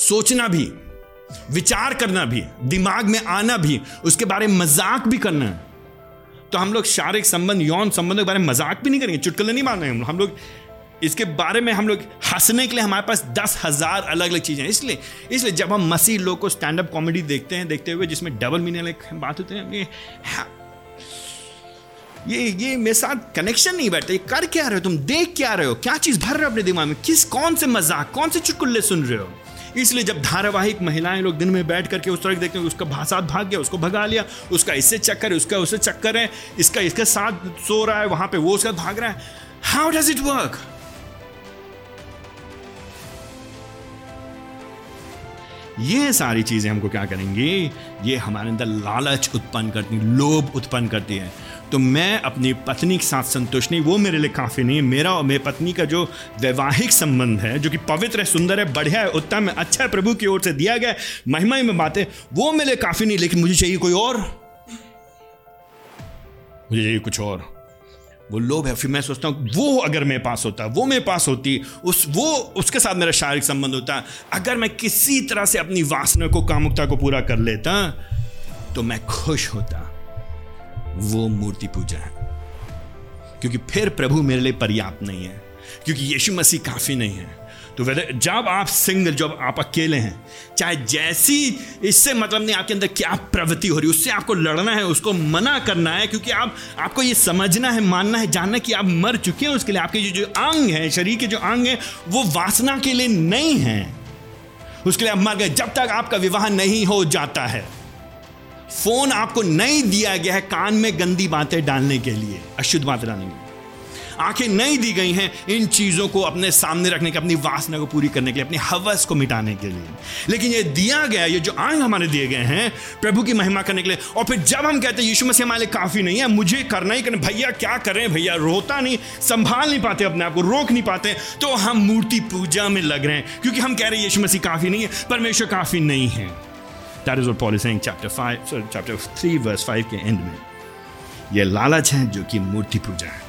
सोचना भी, विचार करना भी, दिमाग में आना भी, उसके बारे में मज़ाक भी करना। है तो हम लोग शारीरिक संबंध, यौन संबंधों के बारे में मज़ाक भी नहीं करेंगे, चुटकुले नहीं मार रहे हम लोग। हम लोग इसके बारे में हम लोग हंसने के लिए हमारे पास दस हज़ार अलग अलग चीज़ें इसलिए इसलिए जब हम मसीह लोग को स्टैंड अप कॉमेडी देखते हैं, देखते हुए जिसमें डबल मीनिंग बात होते हैं ये ये मेरे साथ कनेक्शन नहीं बैठता, ये कर क्या रहे हो तुम, देख क्या रहे हो, क्या चीज़ भर रहे हो अपने दिमाग में, किस, कौन से मज़ाक, कौन से चुटकुल्ले सुन रहे हो? इसलिए जब धारावाहिक महिलाएँ लोग दिन में बैठ करके उस तरह देखते हैं, उसका भाषा भाग गया, उसको भगा लिया, उसका इससे चक्कर है, उसका उससे चक्कर है, इसका, इसके साथ सो रहा है, वहाँ पे वो उसका भाग रहा है। हाउ डज इट वर्क ये सारी चीज़ें हमको क्या करेंगी? ये हमारे अंदर लालच उत्पन्न करती, लोभ उत्पन्न करती है। तो मैं अपनी पत्नी के साथ संतुष्ट नहीं, वो मेरे लिए काफ़ी नहीं है। मेरा और मेरी पत्नी का जो वैवाहिक संबंध है, जो कि पवित्र है, सुंदर है, बढ़िया है, उत्तम है अच्छा है, प्रभु की ओर से दिया गया महिमा में बातें, वो मेरे लिए काफ़ी नहीं, लेकिन मुझे चाहिए कोई और। मुझे चाहिए कुछ और। वो लोभ है। फिर मैं सोचता हूँ, वो अगर मेरे पास होता, वो मेरे पास होती, उस, वो, उसके साथ मेरा शारीरिक संबंध होता, अगर मैं किसी तरह से अपनी वासना को, कामुकता को पूरा कर लेता तो मैं खुश होता। वो मूर्ति पूजा है। क्योंकि फिर प्रभु मेरे लिए पर्याप्त नहीं है। क्योंकि यीशु मसीह काफ़ी नहीं है। तो वैसे जब आप सिंगल, जब आप अकेले हैं, चाहे जैसी, इससे मतलब नहीं आपके अंदर क्या प्रवृत्ति हो रही है उससे आपको लड़ना है, उसको मना करना है, क्योंकि आप, आपको ये समझना है, मानना है, जानना कि आप मर चुके हैं, उसके लिए आपके जो जो अंग हैं, शरीर के जो अंग हैं, वो वासना के लिए नहीं है। उसके लिए आप मर गए, जब तक आपका विवाह नहीं हो जाता है। फ़ोन आपको नहीं दिया गया है कान में गंदी बातें डालने के लिए, अशुद्ध बातें डालने के लिए। आँखें नहीं दी गई हैं इन चीज़ों को अपने सामने रखने के, अपनी वासना को पूरी करने के लिए, अपनी हवस को मिटाने के लिए। लेकिन ये दिया गया, ये जो आंग हमारे दिए गए हैं, प्रभु की महिमा करने के लिए, और फिर जब हम कहते हैं, यीशु मसीह हमारे काफ़ी नहीं है, मुझे करना ही करना, भैया क्या करें, भैया रोता नहीं, संभाल नहीं पाते, अपने आप को रोक नहीं पाते तो हम मूर्ति पूजा में लग रहे हैं, क्योंकि हम कह रहे हैं, यीशु मसीह काफ़ी नहीं है, परमेश्वर काफ़ी नहीं है। That is what Paul is saying, chapter 5 sorry, chapter 3 verse 5 के एंड में। ये लालच है जो कि मूर्ति पूजा है।